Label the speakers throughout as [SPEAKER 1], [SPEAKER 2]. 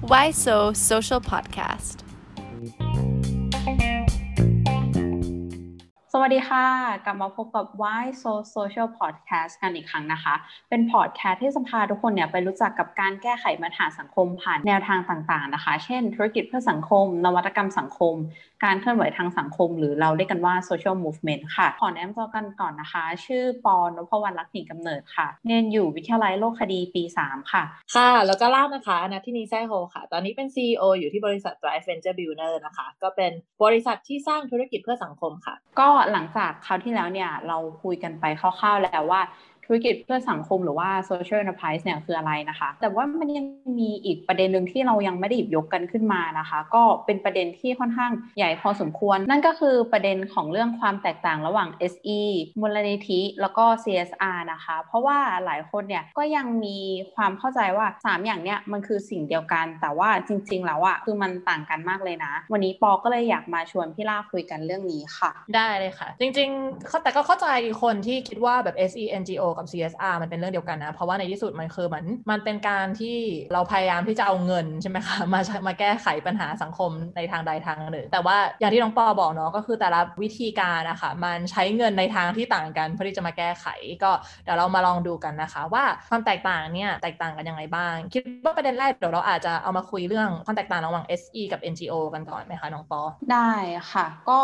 [SPEAKER 1] Why So Social Podcast
[SPEAKER 2] สวัสดีค่ะ กลับมาพบกับ Why So Social Podcast กันอีกครั้งนะคะ เป็นพอดแคสต์ที่จะพาทุกคนเนี่ยไปรู้จักกับการแก้ไขปัญหาสังคมผ่านแนวทางต่างๆนะคะ เช่น ธุรกิจเพื่อสังคม นวัตกรรมสังคม การเคลื่อนไหวทางสังคม หรือเราเรียกกันว่า Social Movement ค่ะ ขอแนะนำตัวกันก่อนนะคะ ชื่อปอนพวรรณรักหินกำเนิดค่ะ เรียนอยู่วิทยาลัยโลกคดีปี 3 ค่ะ
[SPEAKER 3] ค่ะ แล้วก็ล่านะคะนัทที่นีแซ่โฮค่ะ ตอนนี้เป็น CEO อยู่ที่บริษัท Drive Venture Builder นะคะ ก็เป็นบริษัทที่สร้างธุรกิจเพื่อสังคมค่ะ
[SPEAKER 2] ก็หลังจากคราวที่แล้วเนี่ยเราคุยกันไปคร่าวๆแล้วว่า ธุรกิจเพื่อสังคมหรือว่า social enterprise เนี่ยคืออะไรนะคะ แต่ว่ามันยังมีอีกประเด็นหนึ่งที่เรายังไม่ได้หยิบยกกันขึ้นมานะคะ ก็เป็นประเด็นที่ค่อนข้างใหญ่พอสมควร นั่นก็คือประเด็นของเรื่องความแตกต่างระหว่าง SE มูลนิธิแล้วก็ CSR นะคะ เพราะว่าหลายคนเนี่ยก็ยังมีความเข้าใจว่า 3 อย่างเนี่ยมันคือสิ่งเดียวกัน แต่ว่าจริง ๆ แล้วอะคือมันต่างกันมากเลยนะ วันนี้ปอก็เลยอยากมาชวนพี่ล่าคุยกันเรื่องนี้ค่ะ
[SPEAKER 3] ได้เลยค่ะ จริง ๆ แต่ก็เข้าใจคนที่คิดว่าแบบ SE NGO กับ CSR มันเป็นเรื่องเดียวกันนะ เพราะว่าในที่สุดมันคือเหมือนมันเป็นการที่เราพยายามที่จะเอาเงินใช่ไหมคะมามาแก้ไขปัญหาสังคมในทางใดทางหนึ่ง แต่ว่าอย่างที่น้องปอบอกเนาะก็คือแต่ละวิธีการนะคะมันใช้เงินในทางที่ต่างกันเพื่อที่จะมาแก้ไข ก็เดี๋ยวเรามาลองดูกันนะคะ ว่าความแตกต่างเนี่ยแตกต่างกันยังไงบ้าง คิดว่าประเด็นแรกเดี๋ยวเราอาจจะเอามาคุยเรื่องความแตกต่างระหว่าง SE กับ NGO กันก่อนไหมคะน้องปอ
[SPEAKER 2] ได้ค่ะ ก็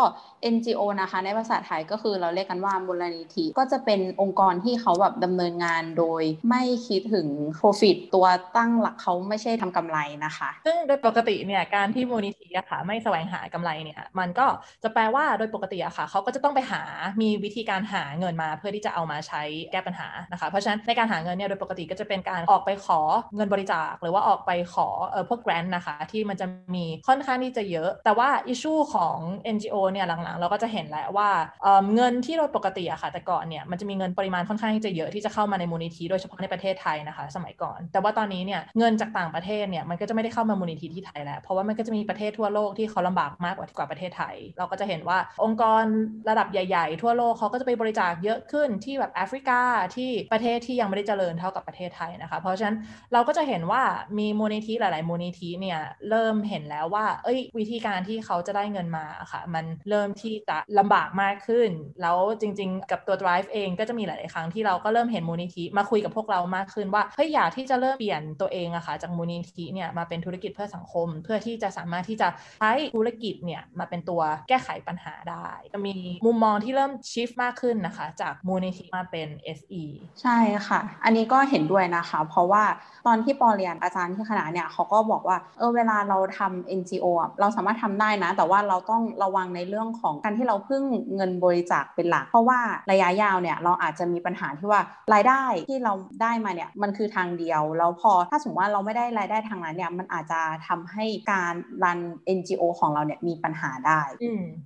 [SPEAKER 2] NGO นะคะ ในภาษาไทยก็คือเราเรียกกันว่ามูลนิธิก็จะเป็นองค์กรที่เขาแบบดำเนินงานโดยไม่คิดถึง profit ตัวตั้งหลักเขาไม่ใช่ทำกำไรนะคะ
[SPEAKER 3] ซึ่งโดยปกติเนี่ยการที่มูลนิธิอะค่ะไม่แสวงหากำไรเนี่ยมันก็จะแปลว่าโดยปกติอะค่ะเขาก็จะต้องไปหามีวิธีการหาเงินมา เพื่อที่จะเอามาใช้แก้ปัญหานะคะ เพราะฉะนั้นในการหาเงินเนี่ยโดยปกติก็จะเป็นการออกไปขอเงินบริจาค หรือว่าออกไปขอเออพวกแกรนต์นะคะ ที่มันจะมีค่อนข้างที่จะเยอะ แต่ว่าอิชชูของ NGO เนี่ยหลังๆ เราก็จะเห็นแล้วว่าเเงินที่โดยปกติอะค่ะแต่ก่อนเนี่ยมันจะมีเงินปริมาณค่อนข้างที่จะเยอะที่จะเข้ามาในมูลนิธิโดยเฉพาะในประเทศไทยนะคะ สมัยก่อน แต่ว่าตอนนี้เนี่ยเงินจากต่างประเทศเนี่ยมันก็จะไม่ได้เข้ามามูลนิธิที่ไทยแล้ว เพราะว่ามันก็จะมีประเทศทั่วโลกที่เขาลำบากมากกว่ากว่าประเทศไทย เราก็จะเห็นว่าองค์กรระดับใหญ่ๆ ทั่วโลกเขาก็จะไปบริจาคเยอะขึ้นที่แบบแอฟริกาที่ประเทศที่ยังไม่ได้เจริญเท่ากับประเทศไทยนะคะ เพราะฉะนั้นเราก็จะเห็นว่ามีมูลนิธิหลาย ๆ มูลนิธิเนี่ยเริ่มเห็นแล้วว่า เอ้ย วิธีการที่เขาจะได้เงินมาค่ะ มันเริ่มที่จะลำบากมากขึ้น แล้วจริง ๆ กับตัว drive เองก็จะมีหลาย ๆ ครั้งที่เราก็เริ่มเห็นมูลนิธิมาคุยกับพวกเรามากขึ้นว่าเฮ้ยอยากที่จะเริ่มเปลี่ยนตัวเองอะค่ะจากมูลนิธิเนี่ยมาเป็นธุรกิจเพื่อสังคม เพื่อที่จะสามารถที่จะใช้ธุรกิจเนี่ยมาเป็นตัวแก้ไขปัญหาได้ จะมีมุมมองที่เริ่มชิฟมากขึ้นนะคะ จากมูลนิธิมาเป็น SE
[SPEAKER 2] ใช่ค่ะ อันนี้ก็เห็นด้วยนะคะ เพราะว่าตอนที่ปอเรียนอาจารย์ที่คณะเนี่ยเขาก็บอกว่าเออเวลาเราทำ NGO เราสามารถทำได้นะ แต่ว่าเราต้องระวังในเรื่องของการที่เราพึ่งเงินบริจาคเป็นหลัก เพราะว่าระยะยาวเนี่ยเราอาจจะมีปัญหาที่ว่ารายได้ที่เราได้มาเนี่ยมันคือทางเดียว แล้วพอถ้าสมมติว่าเราไม่ได้รายได้ทางนั้นเนี่ยมันอาจจะทำให้การรัน NGO ของเราเนี่ยมีปัญหาได้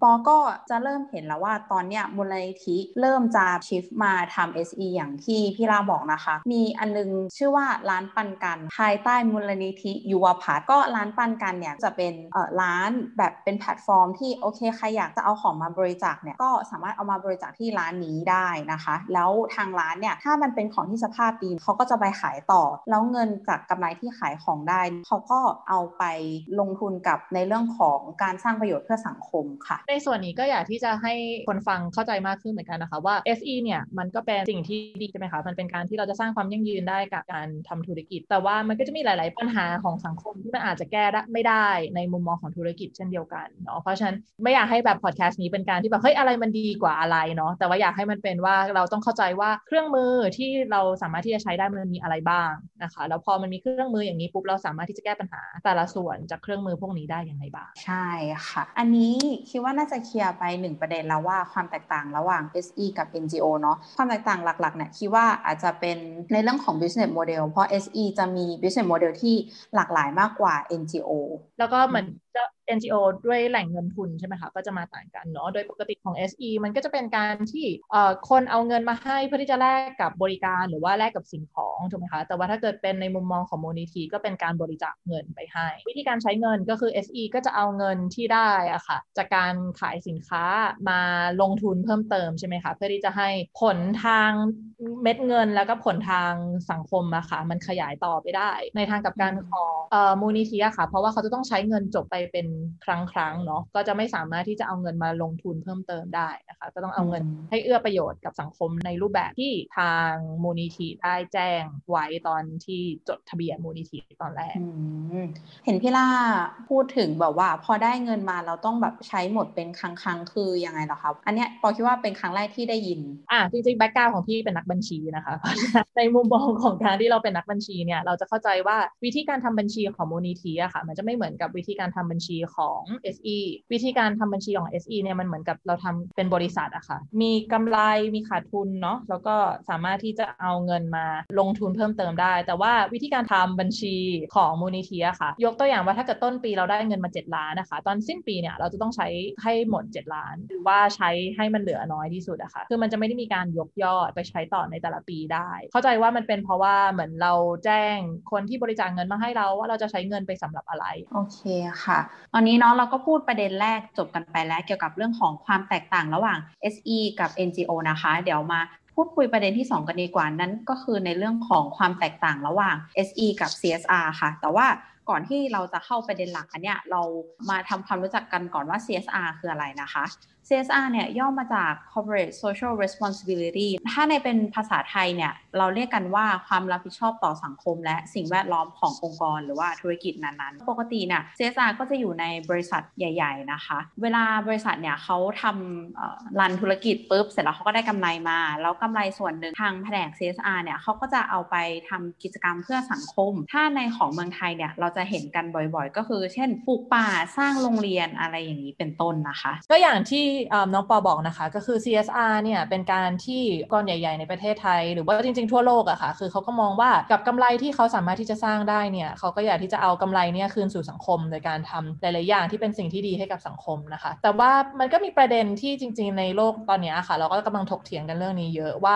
[SPEAKER 2] ปอก็จะเริ่มเห็นแล้วว่าตอนเนี้ยมูลนิธิเริ่มจะชิฟมาทำ SE อย่างที่พี่ลาบอกนะคะ มีอันนึงชื่อว่าร้านปันกันภายใต้มูลนิธิยุวพัฒก็ร้านปันกันเนี่ยจะเป็นเอ่อร้านแบบเป็นแพลตฟอร์มที่โอเคใครอยากจะเอาของมาบริจาคเนี่ยก็สามารถเอามาบริจาคที่ร้านนี้ได้นะคะ แล้วทางร้านเนี่ยถ้ามันเป็นของที่สภาพดีเขาก็จะไปขายต่อ แล้วเงินจากกำไรที่ขายของได้เขาก็เอาไปลงทุนกับในเรื่องของการสร้างประโยชน์เพื่อสังคมค่ะ
[SPEAKER 3] ในส่วนนี้ก็อยากที่จะให้คนฟังเข้าใจมากขึ้นเหมือนกันนะคะว่า SE เนี่ยมันก็เป็นสิ่งที่ดีใช่ไหมคะมันเป็นการที่เราจะสร้างความยั่งยืนได้กับการทำธุรกิจ แต่ว่ามันก็จะมีหลาย ๆ ปัญหาของสังคมที่มันอาจจะแก้ไม่ได้ในมุมมองของธุรกิจเช่นเดียวกันเนาะเพราะฉะนั้นไม่อยากให้แบบพอดแคสต์นี้เป็นการที่แบบเฮ้ยอะไรมันดีกว่าอะไรเนาะแต่ว่าอยากให้มันเป็นว่าเราต้องเข้าใจว่าเครื่องมือที่เราสามารถที่จะใช้ได้มันมีอะไรบ้างนะคะ แล้วพอมันมีเครื่องมืออย่างนี้ปุ๊บเราสามารถที่จะแก้ปัญหา แต่ละส่วนจากเครื่องมือพวกนี้ได้อย่างไรบ้าง
[SPEAKER 2] ใช่ค่ะ อันนี้คิดว่าน่าจะเคลียร์ไปหนึ่งประเด็นแล้วว่าความแตกต่างระหว่าง SE กับ NGO เนาะความแตกต่างหลักๆเนี่ยคิดว่าอาจจะเป็นในเรื่องของ business model เพราะ SE จะมี business model ที่หลากหลายมากกว่า NGO
[SPEAKER 3] แล้วก็เหมือน จะ NGO ด้วยแหล่งเงินทุนใช่ไหมคะก็จะมาต่างกันเนาะโดยปกติของ SE มันก็จะเป็นการที่คนเอาเงินมาให้เพื่อที่จะแลกกับบริการหรือว่าแลกกับสิ่งของถูกไหมคะแต่ว่าถ้าเกิดเป็นในมุมมองของมูลนิธิก็เป็นการบริจาคเงินไปให้ วิธีการใช้เงินก็คือ SE ก็จะเอาเงินที่ได้อะค่ะจากการขายสินค้ามาลงทุนเพิ่มเติมใช่ไหมคะเพื่อที่จะให้ผลทางเม็ดเงินแล้วก็ผลทางสังคมอะค่ะมันขยายต่อไปได้ ในทางกับการของเอ่อมูลนิธิอะค่ะเพราะว่าเขาจะต้องใช้เงินจบไปเป็นครั้งครั้งเนาะก็จะไม่สามารถที่จะเอาเงินมาลงทุนเพิ่มเติมได้นะคะก็ต้องเอาเงินให้เอื้อประโยชน์กับสังคมในรูปแบบที่ทางมูลนิธิได้แจ้งไว้ตอนที่จดทะเบียนมูลนิธิตอนแรก
[SPEAKER 2] เห็นพี่ล่าพูดถึงแบบว่า พอได้เงินมาเราต้องแบบใช้หมดเป็นครั้งครั้งคือยังไงเหรอครับอันเนี้ยปอคิดว่าเป็นครั้งแรกที่ได้ยิน
[SPEAKER 3] อะจริงๆแบ็กกราวของพี่เป็นนักบัญชีนะคะ ในมุมมองของการที่เราเป็นนักบัญชีเนี่ยเราจะเข้าใจว่าวิธีการทำบัญชีของมูลนิธิอะค่ะ มันจะไม่เหมือนกับวิธีการทำบัญญชีของ SE วิธีการทำบัญชีของ SE เนี่ยมันเหมือนกับเราทำเป็นบริษัทอะค่ะ มีกำไรมีขาดทุนเนาะแล้วก็สามารถที่จะเอาเงินมาลงทุนเพิ่มเติมได้ แต่ว่าวิธีการทำบัญชีของมูลนิธิอะค่ะ ยกตัวอย่างว่าถ้าเกิดต้นปีเราได้เงินมา 7 ล้านนะคะ ตอนสิ้นปีเนี่ยเราจะต้องใช้ให้หมด 7 ล้าน หรือว่าใช้ให้มันเหลือน้อยที่สุดอะค่ะคือมันจะไม่ได้มีการยกยอดไปใช้ต่อในแต่ละปีได้ เข้าใจว่ามันเป็นเพราะว่าเหมือนเราแจ้งคนที่บริจาคเงินมาให้เราว่าเราจะใช้เงินไปสำหรับอะไร
[SPEAKER 2] โอเคค่ะค่ะ ตอนนี้เนาะเราก็พูดประเด็นแรกจบกันไปแล้ว เกี่ยวกับเรื่องของความแตกต่างระหว่าง SE กับ NGO นะคะ เดี๋ยวมาพูดคุยประเด็นที่ 2 กันดีกว่านั้นก็คือในเรื่องของความแตกต่างระหว่าง SE กับ CSR ค่ะ แต่ว่า ก่อนที่เราจะเข้าประเด็นหลักอันเนี้ยเรามาทำความรู้จักกันก่อนว่า CSR คืออะไรนะคะ CSR เนี่ยย่อมาจาก Corporate Social Responsibility ถ้าในเป็นภาษาไทยเนี่ยเราเรียกกันว่าความรับผิดชอบต่อสังคม และสิ่งแวดล้อมขององค์กร หรือว่าธุรกิจนั้นๆ ปกติเนี่ย CSR ก็จะอยู่ในบริษัทใหญ่ ๆ นะคะ เวลาบริษัทเนี่ยเขาทำรันธุรกิจปุ๊บ เสร็จแล้วเขาก็ได้กำไรมา แล้วกำไรส่วนหนึ่งทางแผนก CSR เนี่ยเขาก็จะเอาไปทำกิจกรรมเพื่อสังคม ถ้าในของเมืองไทยเนี่ยเราจะเห็นกันบ่อยๆ ก็คือ เช่นปลูกป่าสร้างโรงเรียนอะไรอย่างนี้เป็นต้นนะคะ
[SPEAKER 3] ก็อย่างที่น้องปอบอกนะคะ ก็คือ CSR เนี่ยเป็นการที่กองใหญ่ ๆ ในประเทศไทย หรือว่าจริง ๆ ทั่วโลกอะค่ะคือเขาก็มองว่ากับกำไรที่เขาสามารถที่จะสร้างได้เนี่ยเขาก็อยากที่จะเอากำไรเนี่ยคืนสู่สังคม โดยการทำหลายๆอย่างที่เป็นสิ่งที่ดีให้กับสังคมนะคะ แต่ว่ามันก็มีประเด็นที่จริง ๆ ในโลกตอนนี้ค่ะ เราก็กำลังถกเถียงกันเรื่องนี้เยอะว่า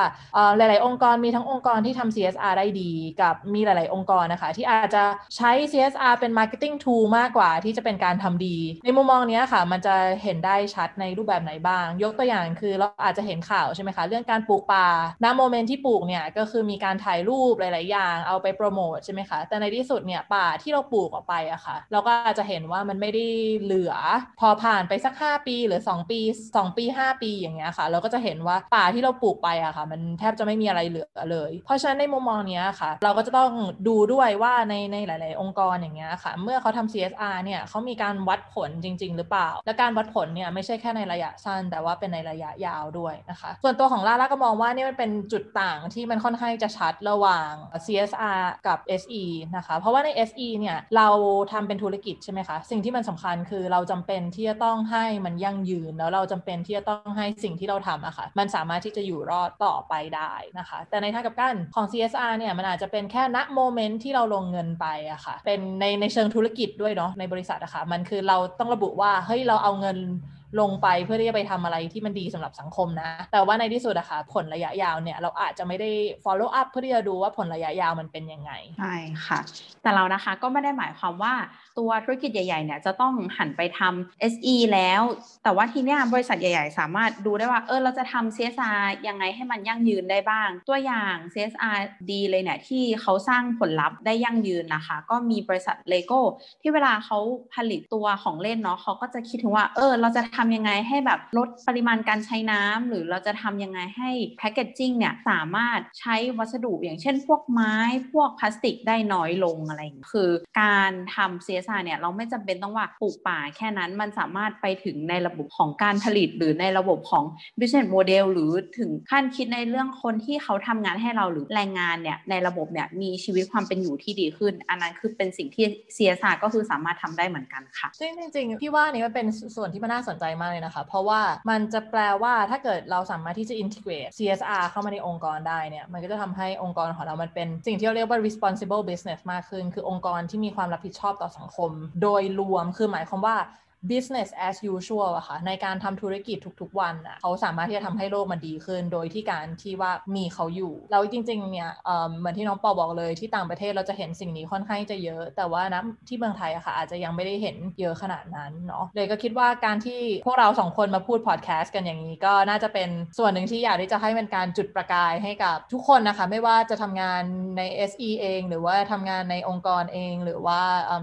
[SPEAKER 3] หลาย ๆ องค์กรมีทั้งองค์กรที่ทำ CSR ได้ดี กับมีหลาย ๆ องค์กรนะคะ ที่อาจจะใช้ CSR เป็น marketing tool มากกว่าที่จะเป็นการทำดี ในมุมมองนี้ค่ะ มันจะเห็นได้ชัดในรูปแบบไหนบ้าง ยกตัวอย่างคือเราอาจจะเห็นข่าวใช่ไหมคะ เรื่องการปลูกป่าณโมเมนต์ที่ปลูกเนี่ย ก็คือมีการถ่ายรูปหลาย ๆ อย่างเอาไปโปรโมทใช่ไหมคะ แต่ในที่สุดเนี่ยป่าที่เราปลูกออกไปอะคะ่ะ เราก็อาจจะเห็นว่ามันไม่ได้เหลือ พอผ่านไปสัก 5 ปีหรือ 2 ปี 2 ปี 5 ปีอย่างเงี้ยค่ะ เราก็จะเห็นว่าป่าที่เราปลูกไปอะค่ะ มันแทบจะไม่มีอะไรเหลือเลย เพราะฉะนั้นในมุมมองนี้ค่ะ เราก็จะต้องดูด้วยว่าในในหลาย ๆ องค์กรอย่างเงี้ยค่ะ เมื่อเขาทำ CSR เนี่ยเขามีการวัดผลจริง ๆ หรือเปล่า และการวัดผลเนี่ยไม่ใช่แค่ในระยะสั้น แต่ว่าเป็นในระยะยาวด้วยนะคะ ส่วนตัวของล่าล่าก็มองว่านี่มันเป็นจุดต่างที่มันค่อนข้างจะชัดระหว่าง CSR กับ SE นะคะ เพราะว่าใน SE เนี่ยเราทำเป็นธุรกิจใช่ไหมคะสิ่งที่มันสำคัญคือเราจำเป็นที่จะต้องให้มันยั่งยืน แล้วเราจำเป็นที่จะต้องให้สิ่งที่เราทำอะคะ่ะมันสามารถที่จะอยู่รอดต่อไปได้นะคะ แต่ในทางกับกันของ CSR เนี่ยมันอาจจะเป็นแค่ณโมเมนต์ที่เราลงเงินไปอะคะ่ะเป็นในในเชิงธุรกิจด้วยเนาะในบริษัทอะคะ่ะมันคือเราต้องระบุว่าเฮ้ยเราเอาเงิน ลงไปเพื่อที่จะไปทำอะไรที่มันดีสำหรับสังคมนะ แต่ว่าในที่สุดอะค่ะผลระยะยาวเนี่ยเราอาจจะไม่ได้ follow up เพื่อที่จะดูว่าผลระยะยาวมันเป็นยังไง
[SPEAKER 2] ใช่ค่ะ แต่เรานะคะก็ไม่ได้หมายความว่าตัวธุรกิจใหญ่ๆเนี่ยจะต้องหันไปทำ SE แล้ว แต่ว่าทีเนี้ยบริษัทใหญ่ ๆ สามารถดูได้ว่าเออเราจะทำ CSR ยังไงให้มันยั่งยืนได้บ้าง ตัวอย่าง CSR ดีเลยเนี่ยที่เขาสร้างผลลัพธ์ได้ยั่งยืนนะคะ ก็มีบริษัทเลโก้ที่เวลาเขาผลิตตัวของเล่นเนาะเขาก็จะคิดถึงว่าเออเราจะทำยังไงให้แบบลดปริมาณการใช้น้ำหรือเราจะทำยังไงให้แพคเกจจิ้งเนี่ยสามารถใช้วัสดุอย่างเช่น พวกไม้พวกพลาสติกได้น้อยลงอะไรอย่างนี้คือการทำ CSR เนี่ยเราไม่จำเป็นต้องว่าปลูกป่าแค่นั้นมันสามารถไปถึงในระบบของการผลิต หรือในระบบของ business model หรือถึงขั้นคิดในเรื่องคนที่เขาทำงานให้เราหรือแรงงานเนี่ยในระบบเนี่ยมีชีวิตความเป็นอยู่ที่ดีขึ้น อันนั้นคือเป็นสิ่งที่ CSR ก็คือสามารถทำได้เหมือนกันค่ะ
[SPEAKER 3] ซึ่งจริงๆพี่ว่านี่มันเป็นส่วนที่มันน่าสนใจมากเลยนะคะ เพราะว่ามันจะแปลว่าถ้าเกิดเราสามารถที่จะ integrate CSR เข้ามาในองค์กรได้เนี่ยมันก็จะทำให้องค์กรของเรามันเป็นสิ่งที่เราเรียกว่า responsible business มากขึ้น คือองค์กรที่มีความรับผิดชอบต่อสังคม โดยรวมคือหมายความว่า business as usual อะค่ะในการทำธุรกิจทุกๆวันอะเขาสามารถที่จะทำให้โลกมันดีขึ้น โดยที่การที่ว่ามีเขาอยู่แล้วจริงๆเนี่ยเหมือนที่น้องปอบอกเลยที่ต่างประเทศเราจะเห็นสิ่งนี้ค่อนข้างจะเยอะ แต่ว่านะที่เมืองไทยอะค่ะอาจจะยังไม่ได้เห็นเยอะขนาดนั้นเนาะเลยก็คิดว่าการที่พวกเราสองคนมาพูดพอดแคสต์กันอย่างนี้ก็น่าจะเป็นส่วนหนึ่งที่อยากที่จะให้เป็นการจุดประกายให้กับทุกคนนะคะ ไม่ว่าจะทำงานใน SE เอง หรือว่าทำงานในองค์กรเอง หรือว่า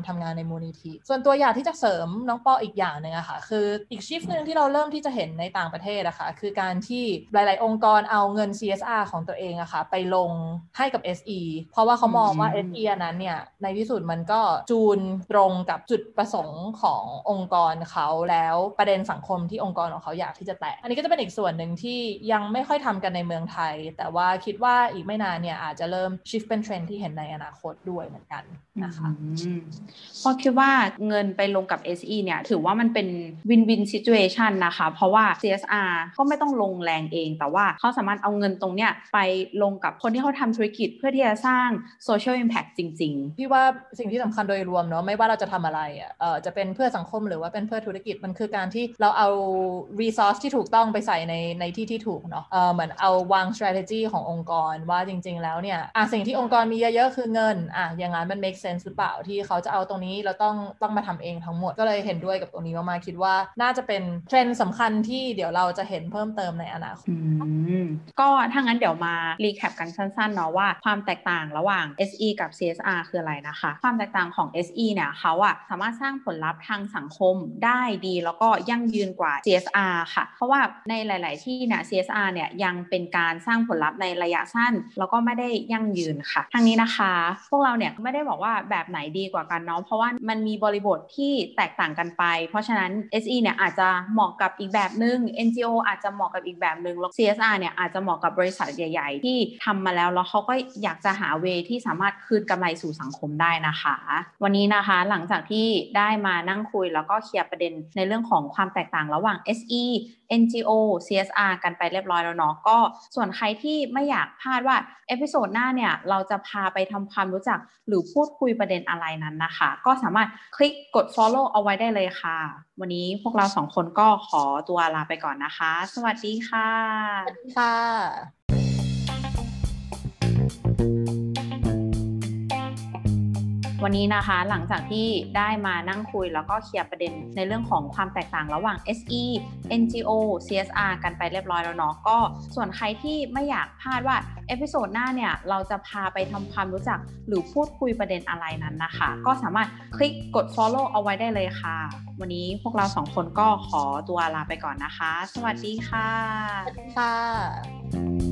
[SPEAKER 3] ทำงานในมูลนิธิส่วนตัวอยากที่จะเสริมน้องปออีกอย่างหนึ่งอะค่ะคืออีกชิฟหนึ่งที่เราเริ่มที่จะเห็นในต่างประเทศอะค่ะคือการที่หลาย ๆ องค์กรเอาเงิน CSR ของตัวเองอะค่ะไปลงให้กับ SE เพราะว่าเขามองว่า SE นั้นเนี่ยในที่สุดมันก็จูนตรงกับจุดประสงค์ขององค์กรเขาแล้วประเด็นสังคมที่องค์กรของเขาอยากที่จะแตะอันนี้ก็จะเป็นอีกส่วนหนึ่งที่ยังไม่ค่อยทำกันในเมืองไทย แต่ว่าคิดว่าอีกไม่นานเนี่ยอาจจะเริ่ม shift เป็นเทรนด์ที่เห็นในอนาคตด้วยเหมือนกันนะคะ
[SPEAKER 2] พอคิดว่าเงินไปลงกับ SE เนี่ยถือว่ามันเป็น win-win situationนะคะ เพราะว่า CSR ก็ไม่ต้องลงแรงเอง แต่ว่าเขาสามารถเอาเงินตรงเนี้ยไปลงกับคนที่เขาทำธุรกิจเพื่อที่จะสร้างโซเชียลอิมแพคจริง ๆ
[SPEAKER 3] พี่ว่าสิ่งที่สำคัญโดยรวมเนาะไม่ว่าเราจะทำอะไรอะเอจะเป็นเพื่อสังคมหรือว่าเป็นเพื่อธุรกิจมันคือการที่เราเอา resource ที่ถูกต้องไปใส่ในในที่ที่ถูกเนาะเออเหมือนเอาวาง strategy ขององค์กรว่าจริง ๆ แล้วเนี่ยอะสิ่งที่องค์กรมีเยอะๆคือเงินอะอย่างนั้นมัน make sense หรือเปล่าที่เขาจะเอาตรงนี้เราต้องต้องมาทำเองทั้งหมดก็เลยเห็นด้วยกับตรงนี้มากๆคิดว่าน่าจะเป็นเทรนด์สำคัญที่เดี๋ยวเราจะเห็นเพิ่มเติมในอนาคต
[SPEAKER 2] ก็ถ้างั้นเดี๋ยวมา recapกันสั้นๆเนาะว่าความแตกต่างระหว่าง SE กับ CSR คืออะไรนะคะ ความแตกต่างของ SE เนี่ยเขาอะสามารถสร้างผลลัพธ์ทางสังคมได้ดี แล้วก็ยั่งยืนกว่า CSR ค่ะ เพราะว่าในหลาย ๆ ที่เนี่ย CSR เนี่ยยังเป็นการสร้างผลลัพธ์ในระยะสั้น แล้วก็ไม่ได้ยั่งยืนค่ะทางนี้นะคะ พวกเราเนี่ยไม่ได้บอกว่าแบบไหนดีกว่ากันเนาะเพราะว่ามันมีบริบทที่แตกต่างกันไปเพราะฉะนั้น SE เนี่ยอาจจะเหมาะกับอีกแบบหนึง NGO อาจจะเหมาะกับอีกแบบหนึ่งแล้ว CSR เนี่ยอาจจะเหมาะกับบริษัทใหญ่ ๆ ที่ทำมาแล้วแล้วเขาก็อยากจะหา way ที่สามารถคืนกำไรสู่สังคมได้นะคะ วันนี้นะคะหลังจากที่ได้มานั่งคุยแล้วก็เคลียร์ประเด็นในเรื่องของความแตกต่างระหว่าง SE NGO CSR กันไปเรียบร้อยแล้วเนาะก็ส่วนใครที่ไม่อยากพลาดว่า episode หน้าเนี่ย เราจะพาไปทำความรู้จักหรือพูดคุยประเด็นอะไรนั้นนะคะ ก็สามารถคลิกกด follow เอาไว้ได้เลยค่ะค่ะ วันนี้พวกเราสองคนก็ขอตัวลาไปก่อนนะคะ สวัสดีค่ะ
[SPEAKER 3] สวัสดีค่ะ
[SPEAKER 2] วันนี้นะคะหลังจากที่ได้มานั่งคุยแล้วก็เคลียร์ประเด็นในเรื่องของความแตกต่างระหว่าง SE NGO CSR กันไปเรียบร้อยแล้วเนาะก็ส่วนใครที่ไม่อยากพลาดว่า episode หน้าเนี่ยเราจะพาไปทำความรู้จักหรือพูดคุยประเด็นอะไรนั้นนะคะ ก็สามารถคลิกกด follow เอาไว้ได้เลยค่ะ วันนี้พวกเราสองคนก็ขอตัวลาไปก่อนนะคะ สวัสดีค่ะ
[SPEAKER 3] สวัสดีค่ะ